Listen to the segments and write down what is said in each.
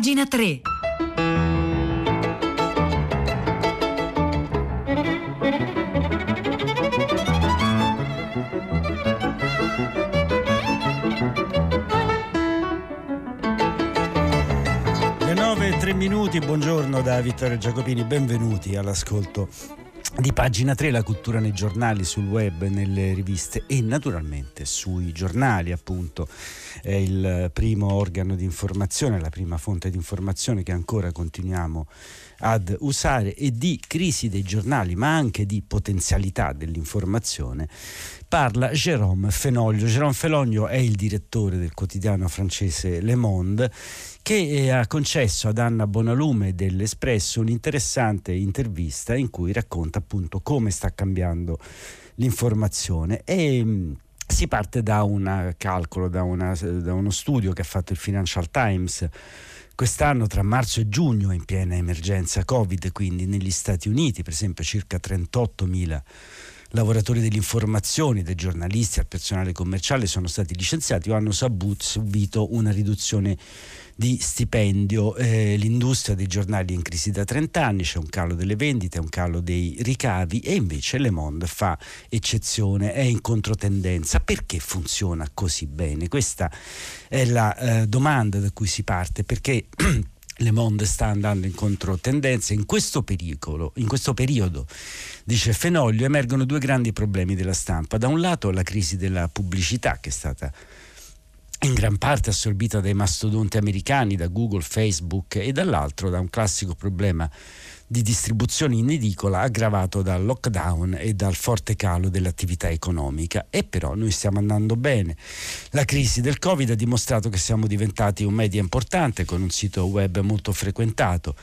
Pagina 3. Le 9 e 3 minuti, buongiorno da Vittorio Giacopini, benvenuti all'ascolto di pagina 3 la cultura nei giornali, sul web, nelle riviste e naturalmente sui giornali appunto è il primo organo di informazione, la prima fonte di informazione che ancora continuiamo ad usare e di crisi dei giornali ma anche di potenzialità dell'informazione parla Jérôme Fenoglio. Jérôme Fenoglio è il direttore del quotidiano francese Le Monde che eh, ha concesso ad Anna Bonalume dell'Espresso un'interessante intervista in cui racconta appunto come sta cambiando l'informazione. E mm, si parte da un calcolo, da, una, da uno studio che ha fatto il Financial Times quest'anno tra marzo e giugno in piena emergenza Covid, quindi negli Stati Uniti per esempio circa 38 mila lavoratori dell'informazione, dei giornalisti, al personale commerciale sono stati licenziati o hanno subito una riduzione di stipendio. Eh, l'industria dei giornali è in crisi da 30 anni, c'è un calo delle vendite, un calo dei ricavi e invece Le Monde fa eccezione, è in controtendenza. Perché funziona così bene? Questa è la eh, domanda da cui si parte, perché Le Monde sta andando in controtendenza. In questo, pericolo, in questo periodo, dice Fenoglio, emergono due grandi problemi della stampa. Da un lato la crisi della pubblicità che è stata in gran parte assorbita dai mastodonti americani, da Google, Facebook e dall'altro da un classico problema di distribuzione in edicola aggravato dal lockdown e dal forte calo dell'attività economica. E però noi stiamo andando bene. La crisi del Covid ha dimostrato che siamo diventati un media importante con un sito web molto frequentato.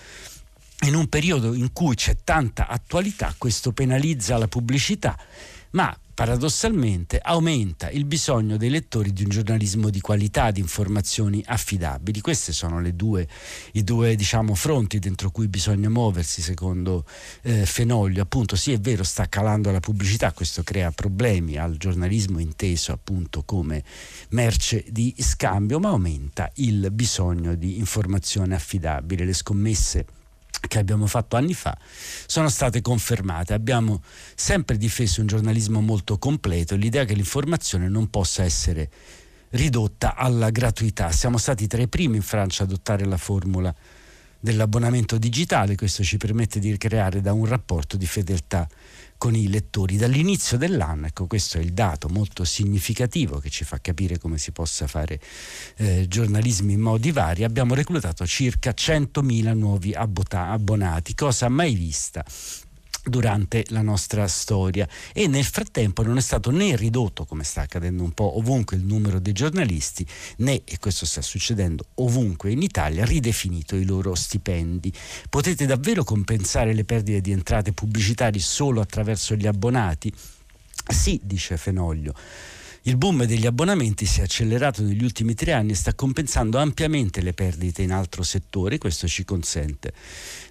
In un periodo in cui c'è tanta attualità, questo penalizza la pubblicità, ma paradossalmente aumenta il bisogno dei lettori di un giornalismo di qualità, di informazioni affidabili. Questi sono due, i due diciamo, fronti dentro cui bisogna muoversi, secondo eh, Fenoglio. Appunto, sì, è vero, sta calando la pubblicità, questo crea problemi al giornalismo inteso appunto come merce di scambio, ma aumenta il bisogno di informazione affidabile. Le scommesse che abbiamo fatto anni fa sono state confermate. Abbiamo sempre difeso un giornalismo molto completo e l'idea che l'informazione non possa essere ridotta alla gratuità. Siamo stati tra i primi in Francia ad adottare la formula dell'abbonamento digitale, questo ci permette di creare da un rapporto di fedeltà con i lettori. Dall'inizio dell'anno, ecco questo è il dato molto significativo che ci fa capire come si possa fare eh, giornalismo in modi vari, abbiamo reclutato circa 100.000 nuovi abbonati, cosa mai vista durante la nostra storia. E nel frattempo non è stato né ridotto come sta accadendo un po' ovunque il numero dei giornalisti né e questo sta succedendo ovunque in Italia ridefinito i loro stipendi. Potete davvero compensare le perdite di entrate pubblicitarie solo attraverso gli abbonati? Sì, dice Fenoglio il boom degli abbonamenti si è accelerato negli ultimi tre anni e sta compensando ampiamente le perdite in altro settore. Questo ci consente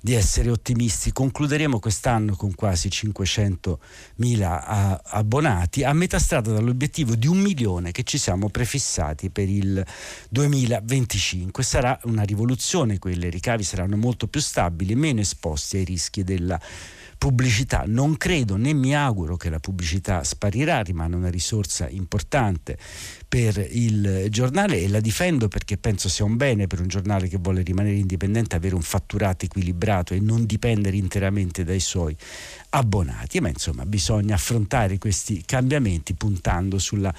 di essere ottimisti. Concluderemo quest'anno con quasi 500.000 abbonati, a metà strada dall'obiettivo di un milione che ci siamo prefissati per il 2025. Sarà una rivoluzione, quelle ricavi saranno molto più stabili, meno esposti ai rischi della pubblicità. Non credo né mi auguro che la pubblicità sparirà, rimane una risorsa importante per il giornale e la difendo perché penso sia un bene per un giornale che vuole rimanere indipendente avere un fatturato equilibrato e non dipendere interamente dai suoi abbonati, ma insomma bisogna affrontare questi cambiamenti puntando sulla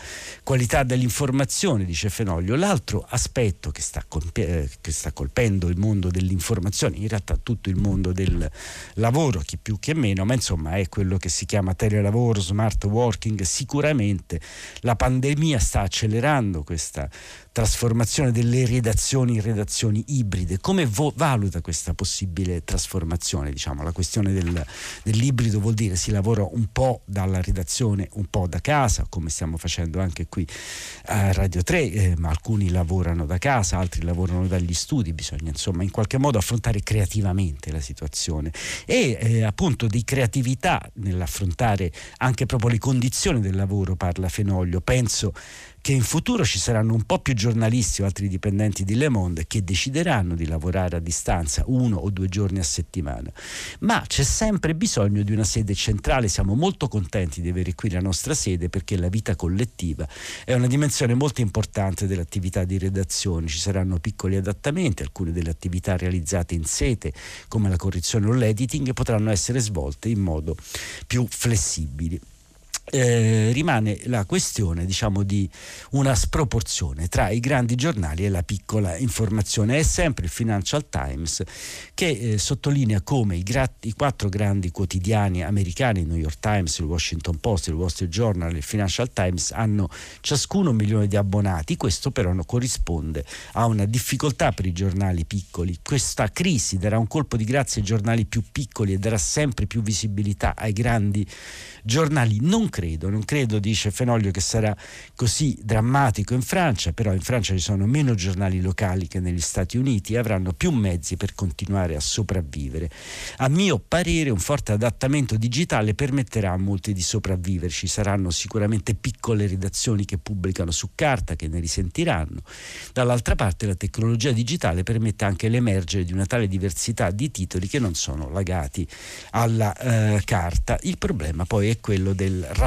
qualità dell'informazione, dice Fenoglio. L'altro aspetto che sta, colpe- che sta colpendo il mondo dell'informazione, in realtà tutto il mondo del lavoro, chi più chi meno, ma insomma è quello che si chiama telelavoro, smart working, sicuramente la pandemia sta accelerando questa trasformazione delle redazioni in redazioni ibride. Come vo- valuta questa possibile trasformazione? Diciamo, la questione del, dell'ibrido vuol dire si lavora un po' dalla redazione, un po' da casa, come stiamo facendo anche qui a Radio 3, eh, ma alcuni lavorano da casa, altri lavorano dagli studi, bisogna insomma in qualche modo affrontare creativamente la situazione e eh, appunto di creatività nell'affrontare anche proprio le condizioni del lavoro, parla Fenoglio. Penso che in futuro ci saranno un po' più giornalisti o altri dipendenti di Le Monde che decideranno di lavorare a distanza uno o due giorni a settimana, ma c'è sempre bisogno di una sede centrale, siamo molto contenti di avere qui la nostra sede perché la vita collettiva è una dimensione molto importante dell'attività di redazione, ci saranno piccoli adattamenti, alcune delle attività realizzate in sete come la correzione o l'editing potranno essere svolte in modo più flessibile eh, rimane la questione diciamo, di una sproporzione tra i grandi giornali e la piccola informazione. È sempre il Financial Times che eh, sottolinea come i, gra- i, quattro grandi quotidiani americani, il New York Times, il Washington Post, il Wall Street Journal e il Financial Times, hanno ciascuno un milione di abbonati. Questo però non corrisponde a una difficoltà per i giornali piccoli. Questa crisi darà un colpo di grazia ai giornali più piccoli e darà sempre più visibilità ai grandi giornali. Non credo, non credo, dice Fenoglio, che sarà così drammatico in Francia, però in Francia ci sono meno giornali locali che negli Stati Uniti e avranno più mezzi per continuare a sopravvivere. A mio parere un forte adattamento digitale permetterà a molti di sopravvivere, ci saranno sicuramente piccole redazioni che pubblicano su carta che ne risentiranno. Dall'altra parte la tecnologia digitale permette anche l'emergere di una tale diversità di titoli che non sono legati alla eh, carta. Il problema poi è quello del rapporto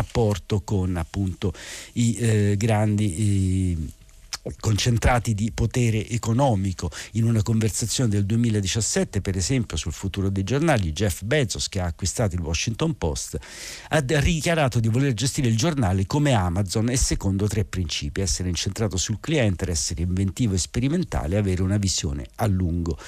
con appunto i eh, grandi concentrati di potere economico. In una conversazione del 2017, per esempio, sul futuro dei giornali, Jeff Bezos, che ha acquistato il Washington Post, ha dichiarato di voler gestire il giornale come Amazon e secondo tre principi: essere incentrato sul cliente, essere inventivo e sperimentale, avere una visione a lungo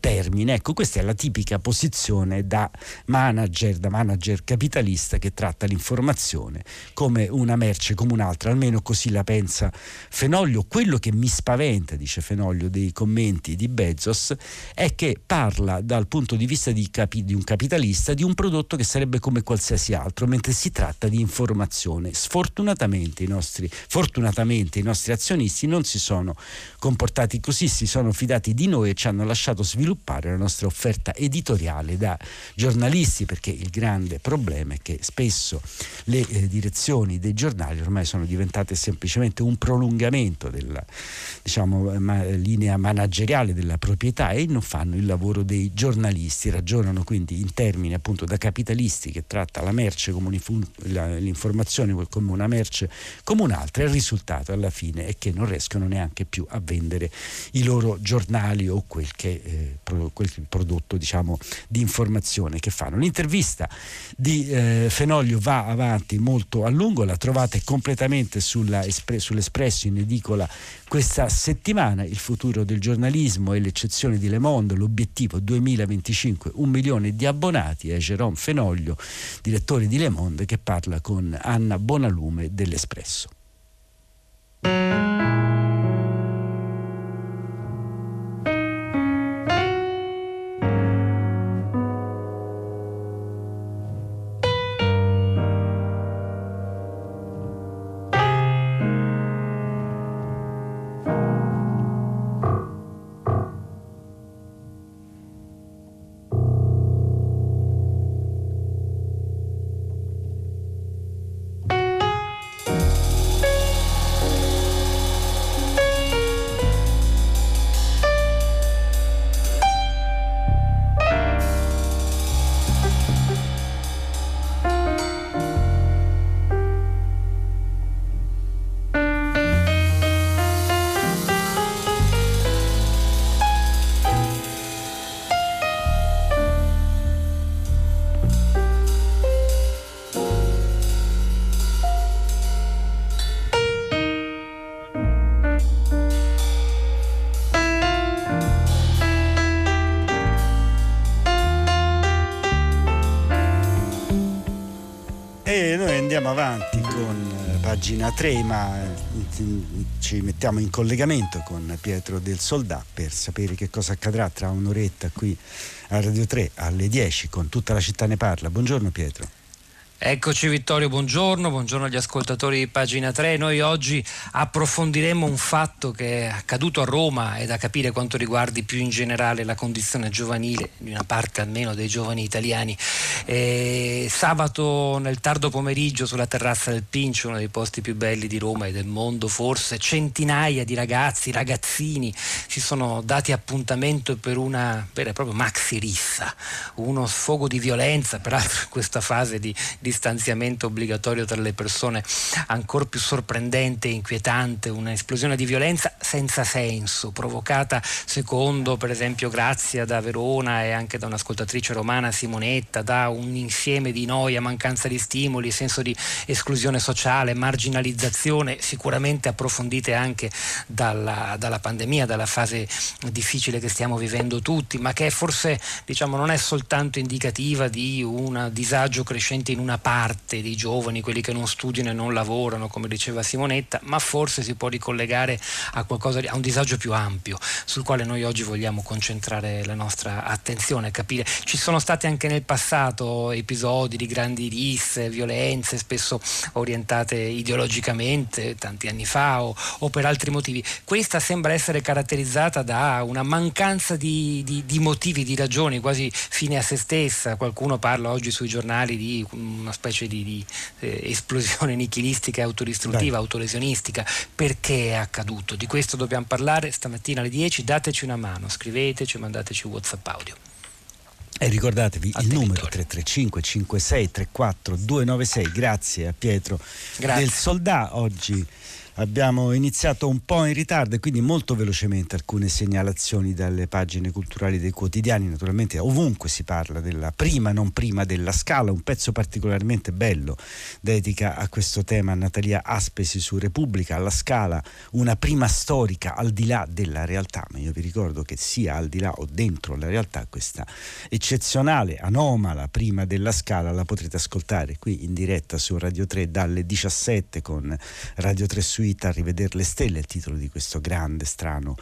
termine. Ecco, questa è la tipica posizione da manager, da manager capitalista che tratta l'informazione come una merce come un'altra, almeno così la pensa Fenoglio. Quello che mi spaventa, dice Fenoglio, dei commenti di Bezos è che parla dal punto di vista di, capi- di un capitalista di un prodotto che sarebbe come qualsiasi altro, mentre si tratta di informazione. Sfortunatamente i nostri, fortunatamente i nostri azionisti non si sono comportati così, si sono fidati di noi e ci hanno lasciato sviluppare la nostra offerta editoriale da giornalisti perché il grande problema è che spesso le eh, direzioni dei giornali ormai sono diventate semplicemente un prolungamento della diciamo, ma, linea manageriale della proprietà e non fanno il lavoro dei giornalisti, ragionano quindi in termini appunto da capitalisti che tratta la merce come l'informazione come una merce come un'altra e il risultato alla fine è che non riescono neanche più a vendere i loro giornali o quel che eh, quel prodotto diciamo, di informazione che fanno. L'intervista di eh, Fenoglio va avanti molto a lungo, la trovate completamente sulla, sull'Espresso in edicola questa settimana, il futuro del giornalismo e l'eccezione di Le Monde, l'obiettivo 2025, un milione di abbonati, è Jérôme Fenoglio, direttore di Le Monde, che parla con Anna Bonalume dell'Espresso. Avanti con eh, pagina 3, ma eh, ci mettiamo in collegamento con Pietro del Soldà per sapere che cosa accadrà tra un'oretta qui a Radio 3 alle 10 con tutta la città ne parla. Buongiorno Pietro. Eccoci Vittorio, buongiorno, buongiorno agli ascoltatori di pagina 3. Noi oggi approfondiremo un fatto che è accaduto a Roma e da capire quanto riguardi più in generale la condizione giovanile di una parte almeno dei giovani italiani. E sabato nel tardo pomeriggio sulla terrazza del Pincio, uno dei posti più belli di Roma e del mondo forse, centinaia di ragazzi, ragazzini si sono dati appuntamento per una vera e propria maxi rissa, uno sfogo di violenza, peraltro in questa fase di, di distanziamento obbligatorio tra le persone ancora più sorprendente e inquietante, un'esplosione di violenza senza senso, provocata secondo per esempio Grazia da Verona e anche da un'ascoltatrice romana Simonetta, da un insieme di noia, mancanza di stimoli, senso di esclusione sociale, marginalizzazione, sicuramente approfondite anche dalla, dalla pandemia, dalla fase difficile che stiamo vivendo tutti, ma che forse diciamo, non è soltanto indicativa di un disagio crescente in una parte dei giovani, quelli che non studiano e non lavorano, come diceva Simonetta, ma forse si può ricollegare a, qualcosa, a un disagio più ampio sul quale noi oggi vogliamo concentrare la nostra attenzione, capire. Ci sono stati anche nel passato episodi di grandi risse, violenze, spesso orientate ideologicamente, tanti anni fa o, o per altri motivi. Questa sembra essere caratterizzata da una mancanza di, di, di motivi, di ragioni, quasi fine a se stessa. Qualcuno parla oggi sui giornali di una una specie di, di eh, esplosione nichilistica e autodistruttiva, Dai. autolesionistica. Perché è accaduto? Di questo dobbiamo parlare stamattina alle 10. Dateci una mano, scriveteci, mandateci WhatsApp audio. E ricordatevi Al il numero 335 56 34 296. Grazie a Pietro Grazie. del Soldà oggi Abbiamo iniziato un po' in ritardo e quindi molto velocemente alcune segnalazioni dalle pagine culturali dei quotidiani. Naturalmente ovunque si parla della prima, non prima della scala, un pezzo particolarmente bello dedica a questo tema Natalia Aspesi su Repubblica, alla scala, una prima storica al di là della realtà, ma io vi ricordo che sia al di là o dentro la realtà questa eccezionale, anomala prima della scala la potrete ascoltare qui in diretta su Radio 3 dalle 17 con Radio 3 Suite Suite a rivedere le stelle, il titolo di questo grande, strano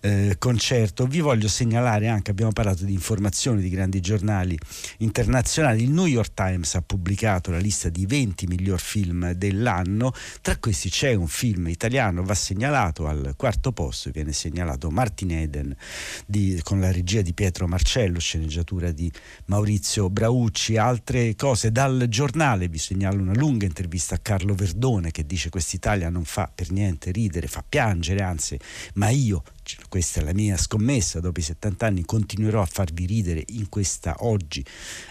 eh, concerto. Vi voglio segnalare anche, abbiamo parlato di informazioni di grandi giornali internazionali, il New York Times ha pubblicato la lista di 20 miglior film dell'anno, tra questi c'è un film italiano, va segnalato al quarto posto, viene segnalato Martin Eden di, con la regia di Pietro Marcello, sceneggiatura di Maurizio Braucci, altre cose dal giornale, vi segnalo una lunga intervista a Carlo Verdone che dice quest'Italia non fa per niente ridere, fa piangere, anzi, ma io, questa è la mia scommessa, dopo i 70 anni continuerò a farvi ridere in questa oggi,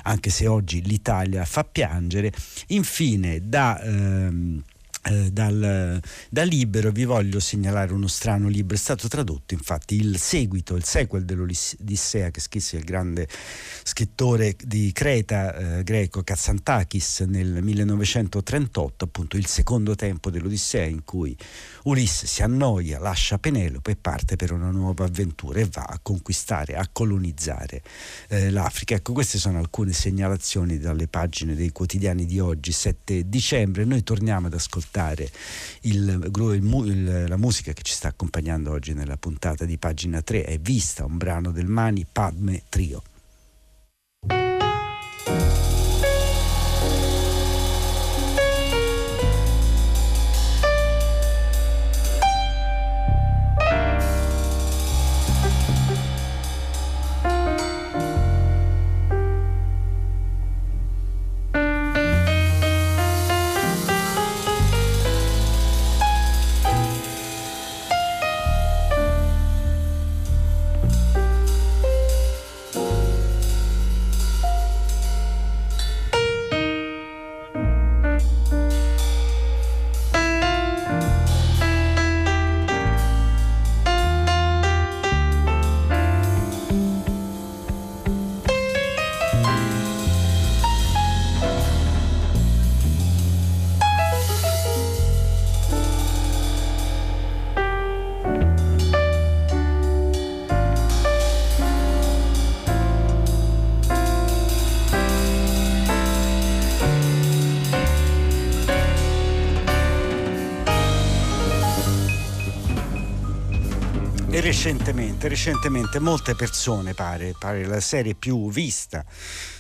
anche se oggi l'Italia fa piangere. Infine, da... Ehm, eh, dal, dal, libero vi voglio segnalare uno strano libro, è stato tradotto infatti il seguito, il sequel dell'Odissea che scrisse il grande scrittore di Creta eh, greco Katsantakis nel 1938, appunto il secondo tempo dell'Odissea in cui Ulisse si annoia, lascia Penelope e parte per una nuova avventura e va a conquistare, a colonizzare eh, l'Africa. Ecco, queste sono alcune segnalazioni dalle pagine dei quotidiani di oggi, 7 dicembre. Noi torniamo ad ascoltare il, il, il, la musica che ci sta accompagnando oggi nella puntata di pagina 3. È Vista, un brano del Mani Padme Trio. Recentemente, recentemente molte persone pare, pare la serie più vista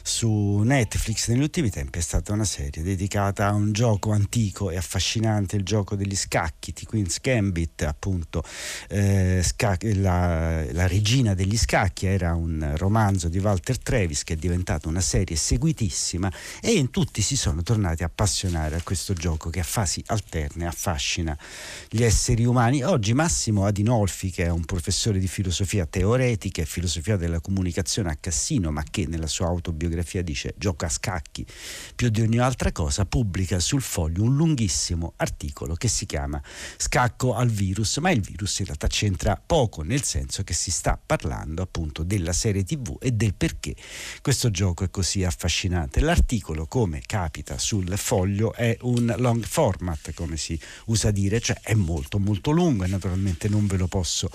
su Netflix negli ultimi tempi è stata una serie dedicata a un gioco antico e affascinante, il gioco degli scacchi di Queen's Gambit, appunto eh, sca- la, la, regina degli scacchi era un romanzo di Walter Travis che è diventato una serie seguitissima e in tutti si sono tornati a appassionare a questo gioco che a fasi alterne affascina gli esseri umani. Oggi Massimo Adinolfi, che è un professore di filosofia teoretica e filosofia della comunicazione a Cassino, ma che nella sua autobiografia autobiografia dice gioca a scacchi più di ogni altra cosa, pubblica sul foglio un lunghissimo articolo che si chiama Scacco al virus, ma il virus in realtà c'entra poco, nel senso che si sta parlando appunto della serie TV e del perché questo gioco è così affascinante. L'articolo, come capita sul foglio, è un long format, come si usa dire, cioè è molto molto lungo e naturalmente non ve lo posso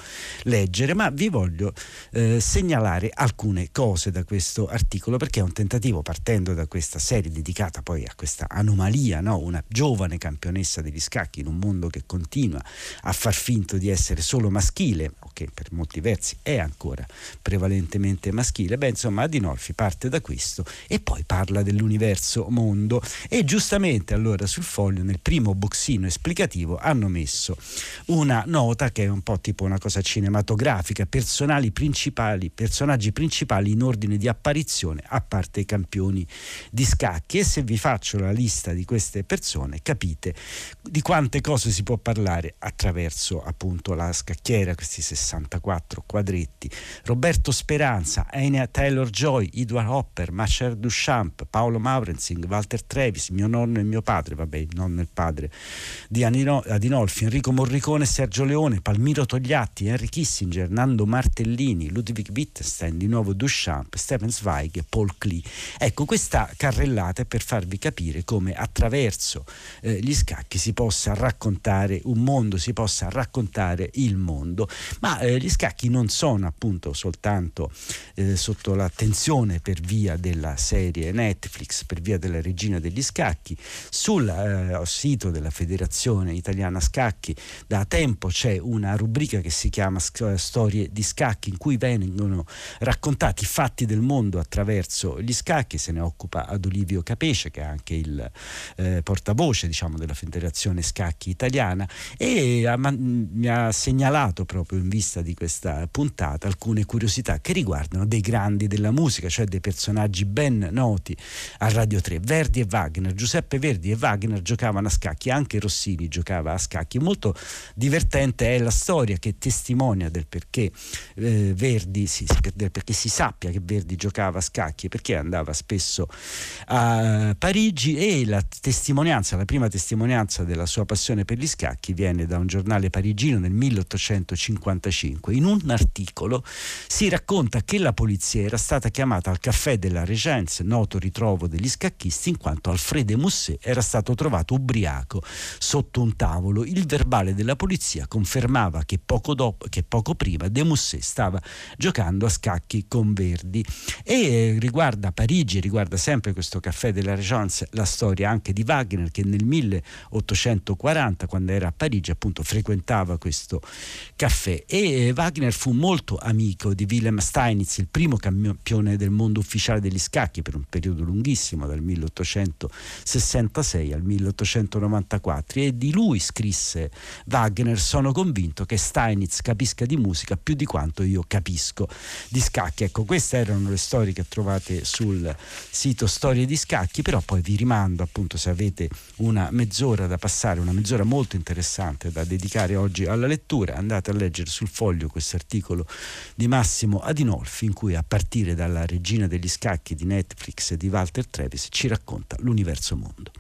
leggere, ma vi voglio eh, segnalare alcune cose da questo articolo perché è un un tentativo partendo da questa serie dedicata poi a questa anomalia, no? una giovane campionessa degli scacchi in un mondo che continua a far finto di essere solo maschile, che per molti versi è ancora prevalentemente maschile, beh insomma Adinolfi parte da questo e poi parla dell'universo mondo. E giustamente allora sul foglio nel primo boxino esplicativo hanno messo una nota che è un po' tipo una cosa cinematografica, personali principali, personaggi principali in ordine di apparizione, apparizione parte i campioni di scacchi. E se vi faccio la lista di queste persone capite di quante cose si può parlare attraverso appunto la scacchiera, questi 64 quadretti. Roberto Speranza, Enya Taylor Joy, Edward Hopper, Marcel Duchamp, Paolo Maurenzing, Walter Trevis, mio nonno e mio padre, vabbè, il nonno e il padre di Adinolfi, Enrico Morricone, Sergio Leone, Palmiro Togliatti, Henry Kissinger, Nando Martellini, Ludwig Wittgenstein, di nuovo Duchamp, Stephen Zweig, Paul Klee. Ecco, questa carrellata è per farvi capire come attraverso eh, gli scacchi si possa raccontare un mondo, si possa raccontare il mondo, ma eh, gli scacchi non sono appunto soltanto eh, sotto l'attenzione per via della serie Netflix, per via della regina degli scacchi, sul eh, sito della Federazione Italiana Scacchi da tempo c'è una rubrica che si chiama Storie di scacchi in cui vengono raccontati fatti del mondo attraverso gli scacchi, se ne occupa ad Olivio Capece che è anche il eh, portavoce diciamo, della Federazione Scacchi Italiana. E ha, mi ha segnalato proprio in vista di questa puntata alcune curiosità che riguardano dei grandi della musica, cioè dei personaggi ben noti a Radio 3, Verdi e Wagner, Giuseppe Verdi e Wagner giocavano a scacchi, anche Rossini giocava a scacchi, molto divertente è la storia che testimonia del perché eh, Verdi, si, perché si sappia che Verdi giocava a scacchi, perché andava spesso a Parigi e la testimonianza, la prima testimonianza della sua passione per gli scacchi viene da un giornale parigino nel 1855. In un articolo si racconta che la polizia era stata chiamata al caffè della Regence, noto ritrovo degli scacchisti, in quanto Alfred Musset era stato trovato ubriaco sotto un tavolo. Il verbale della polizia confermava che poco, dopo, che poco prima De Musset stava giocando a scacchi con Verdi. E riguarda riguarda Parigi, riguarda sempre questo caffè della Regence, la storia anche di Wagner che nel 1840, quando era a Parigi, appunto frequentava questo caffè. E eh, Wagner fu molto amico di Wilhelm Steinitz, il primo campione del mondo ufficiale degli scacchi per un periodo lunghissimo, dal 1866 al 1894 e di lui scrisse Wagner, sono convinto che Steinitz capisca di musica più di quanto io capisco di scacchi. Ecco, queste erano le storie che trovate sul sito Storie di Scacchi, però poi vi rimando appunto se avete una mezz'ora da passare, una mezz'ora molto interessante da dedicare oggi alla lettura, andate a leggere sul foglio questo articolo di Massimo Adinolfi in cui a partire dalla regina degli scacchi di Netflix di Walter Travis ci racconta l'universo mondo.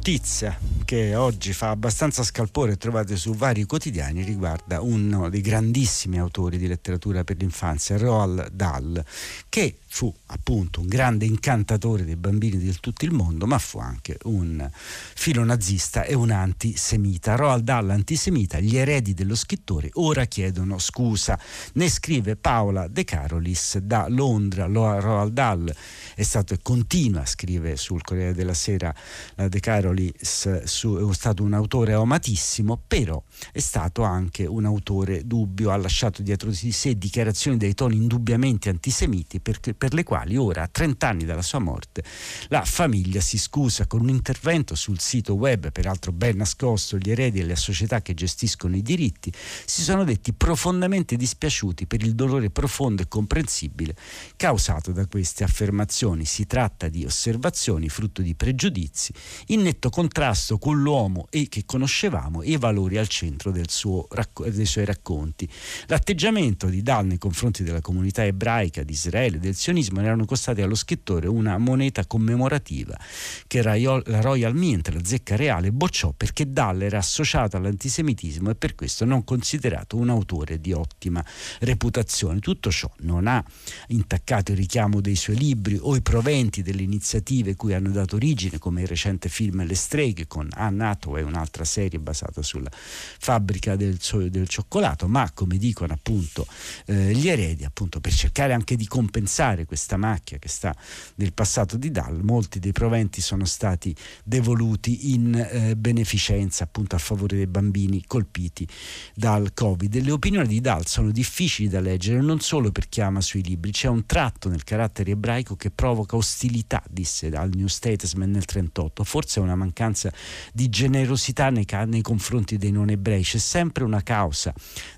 Notizia che oggi fa abbastanza scalpore, trovate su vari quotidiani, riguarda uno dei grandissimi autori di letteratura per l'infanzia, Roald Dahl, che fu appunto un grande incantatore dei bambini di tutto il mondo, ma fu anche un filo nazista e un antisemita. Roald Dahl antisemita, gli eredi dello scrittore ora chiedono scusa. Ne scrive Paola De Carolis da Londra. Roald Dahl è stato e continua, scrive sul Corriere della Sera De Carolis, è stato un autore amatissimo, però è stato anche un autore dubbio, ha lasciato dietro di sé dichiarazioni dai toni indubbiamente antisemiti perché per le quali ora, a 30 anni dalla sua morte, la famiglia si scusa con un intervento sul sito web, peraltro ben nascosto, gli eredi e le società che gestiscono i diritti, si sono detti profondamente dispiaciuti per il dolore profondo e comprensibile causato da queste affermazioni. Si tratta di osservazioni frutto di pregiudizi in netto contrasto con l'uomo e che conoscevamo e i valori al centro suo, dei suoi racconti. L'atteggiamento di Dal nei confronti della comunità ebraica di Israele e del sionismo erano costati allo scrittore una moneta commemorativa che la Royal Mint, la zecca reale, bocciò perché Dahl era associato all'antisemitismo e per questo non considerato un autore di ottima reputazione. Tutto ciò non ha intaccato il richiamo dei suoi libri o i proventi delle iniziative cui hanno dato origine, come il recente film Le streghe con Anne Hathaway, un'altra serie basata sulla fabbrica del, del cioccolato, ma come dicono appunto eh, gli eredi, appunto per cercare anche di compensare questa macchia che sta nel passato di Dal, molti dei proventi sono stati devoluti in eh, beneficenza appunto a favore dei bambini colpiti dal Covid. Le opinioni di Dal sono difficili da leggere non solo per chi ama sui libri, c'è un tratto nel carattere ebraico che provoca ostilità, disse al New Statesman nel 1938, forse è una mancanza di generosità nei, nei confronti dei non ebrei, c'è sempre una causa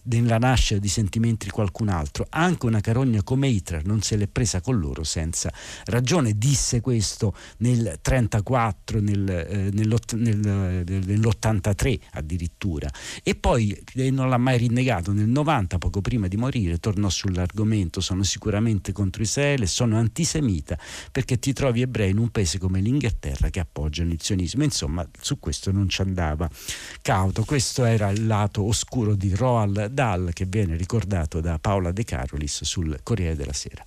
nella nascita di sentimenti di qualcun altro, anche una carogna come Hitler non se l'è presa con loro senza ragione. Disse questo nel 1934, nel, eh, nell', nel, nell'83 addirittura. E poi eh, non l'ha mai rinnegato. Nel 90, poco prima di morire, tornò sull'argomento. Sono sicuramente contro Israele, sono antisemita perché ti trovi ebrei in un paese come l'Inghilterra che appoggiano il sionismo. Insomma, su questo non ci andava cauto. Questo era il lato oscuro di Roald Dahl che viene ricordato da Paola De Carolis sul Corriere della Sera.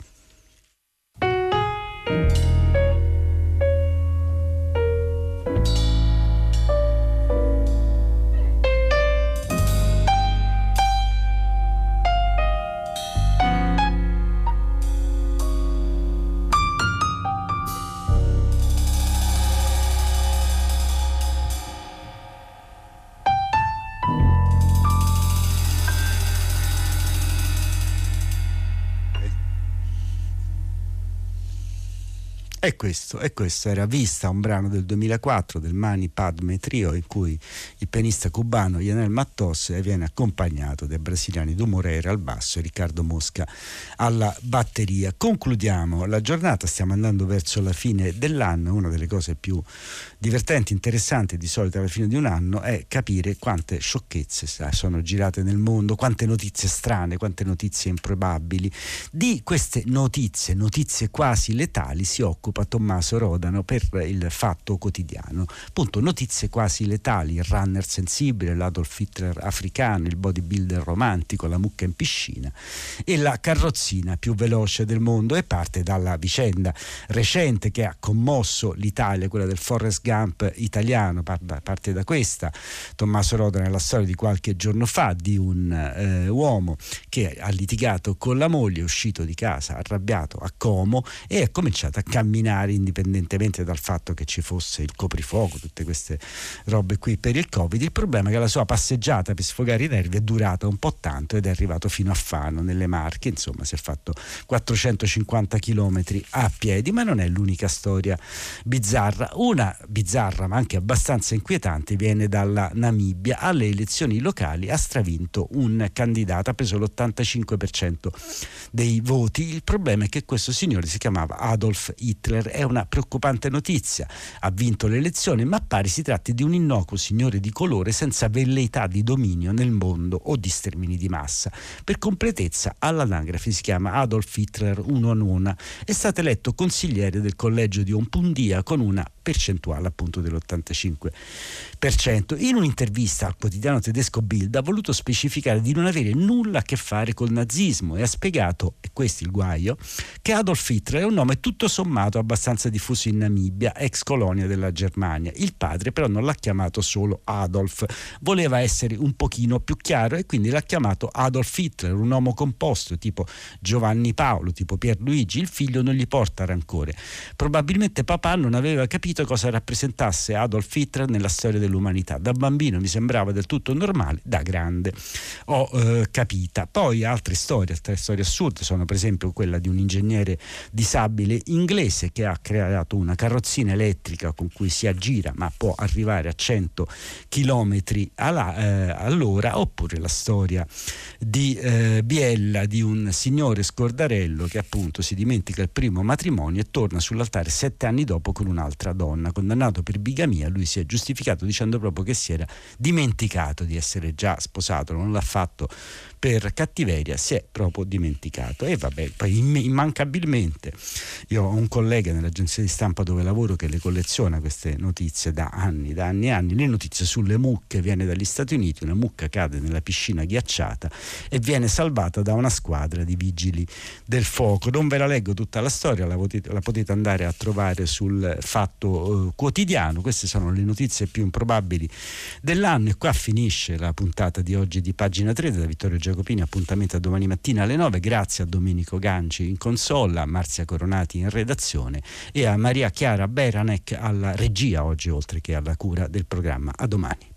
Questo, e questo, era Vista, un brano del 2004 del Mani Padme Trio in cui il pianista cubano Yanel Mattos viene accompagnato dai brasiliani Du Moreira al basso e Riccardo Mosca alla batteria. Concludiamo la giornata, stiamo andando verso la fine dell'anno, una delle cose più divertenti, interessanti di solito alla fine di un anno è capire quante sciocchezze sono girate nel mondo, quante notizie strane, quante notizie improbabili. Di queste notizie, notizie quasi letali, si occupa Tommaso Rodano per il Fatto Quotidiano. Appunto, notizie quasi letali, il runner sensibile, l'Adolf Hitler africano, il bodybuilder romantico, la mucca in piscina e la carrozzina più veloce del mondo e parte dalla vicenda recente che ha commosso l'Italia, quella del Forrest Gump italiano, parte da questa. Tommaso Rodano è la storia di qualche giorno fa di un eh, uomo che ha litigato con la moglie, è uscito di casa arrabbiato a Como e ha cominciato a camminare camminare indipendentemente dal fatto che ci fosse il coprifuoco, tutte queste robe qui per il Covid. Il problema è che la sua passeggiata per sfogare i nervi è durata un po' tanto ed è arrivato fino a Fano, nelle Marche, insomma si è fatto 450 km a piedi, ma non è l'unica storia bizzarra. Una bizzarra ma anche abbastanza inquietante viene dalla Namibia. Alle elezioni locali ha stravinto un candidato, ha preso l'85% dei voti. Il problema è che questo signore si chiamava Adolf Hitler è una preoccupante notizia. Ha vinto le elezioni, ma pare si tratti di un innocuo signore di colore senza velleità di dominio nel mondo o di stermini di massa. Per completezza, all'anagrafe si chiama Adolf Hitler uno a nona. È stato eletto consigliere del collegio di Ompundia con una percentuale appunto dell'85%. In un'intervista al quotidiano tedesco Bild ha voluto specificare di non avere nulla a che fare col nazismo e ha spiegato, e questo è il guaio, che Adolf Hitler è un nome tutto sommato abbastanza diffuso in Namibia, ex colonia della Germania. Il padre però non l'ha chiamato solo Adolf, voleva essere un pochino più chiaro e quindi l'ha chiamato Adolf Hitler, un uomo composto tipo Giovanni Paolo, tipo Pierluigi. Il figlio non gli porta rancore. Probabilmente papà non aveva capito cosa rappresentasse Adolf Hitler nella storia dell'umanità. Da bambino mi sembrava del tutto normale, da grande ho eh, capita. Poi altre storie, altre storie assurde sono per esempio quella di un ingegnere disabile inglese che ha creato una carrozzina elettrica con cui si aggira ma può arrivare a 100 km alla, eh, all'ora, oppure la storia di eh, Biella di un signore scordarello che appunto si dimentica il primo matrimonio e torna sull'altare sette anni dopo con un'altra donna. Condannato per bigamia, lui si è giustificato dicendo proprio che si era dimenticato di essere già sposato, non l'ha fatto per cattiveria si è proprio dimenticato. E vabbè poi immancabilmente io ho un collega nell'agenzia di stampa dove lavoro che le colleziona queste notizie da anni da anni e anni. Le notizie sulle mucche viene dagli Stati Uniti una mucca cade nella piscina ghiacciata e viene salvata da una squadra di vigili del fuoco. Non ve la leggo tutta la storia la potete, la potete andare a trovare sul fatto eh, quotidiano. Queste sono le notizie più improbabili dell'anno. E qua finisce la puntata di oggi di pagina 3 da Vittorio Giacopini, appuntamento a domani mattina alle 9. Grazie a Domenico Ganci in consolla, a Marzia Coronati in redazione e a Maria Chiara Beranek alla regia oggi, oltre che alla cura del programma. A domani.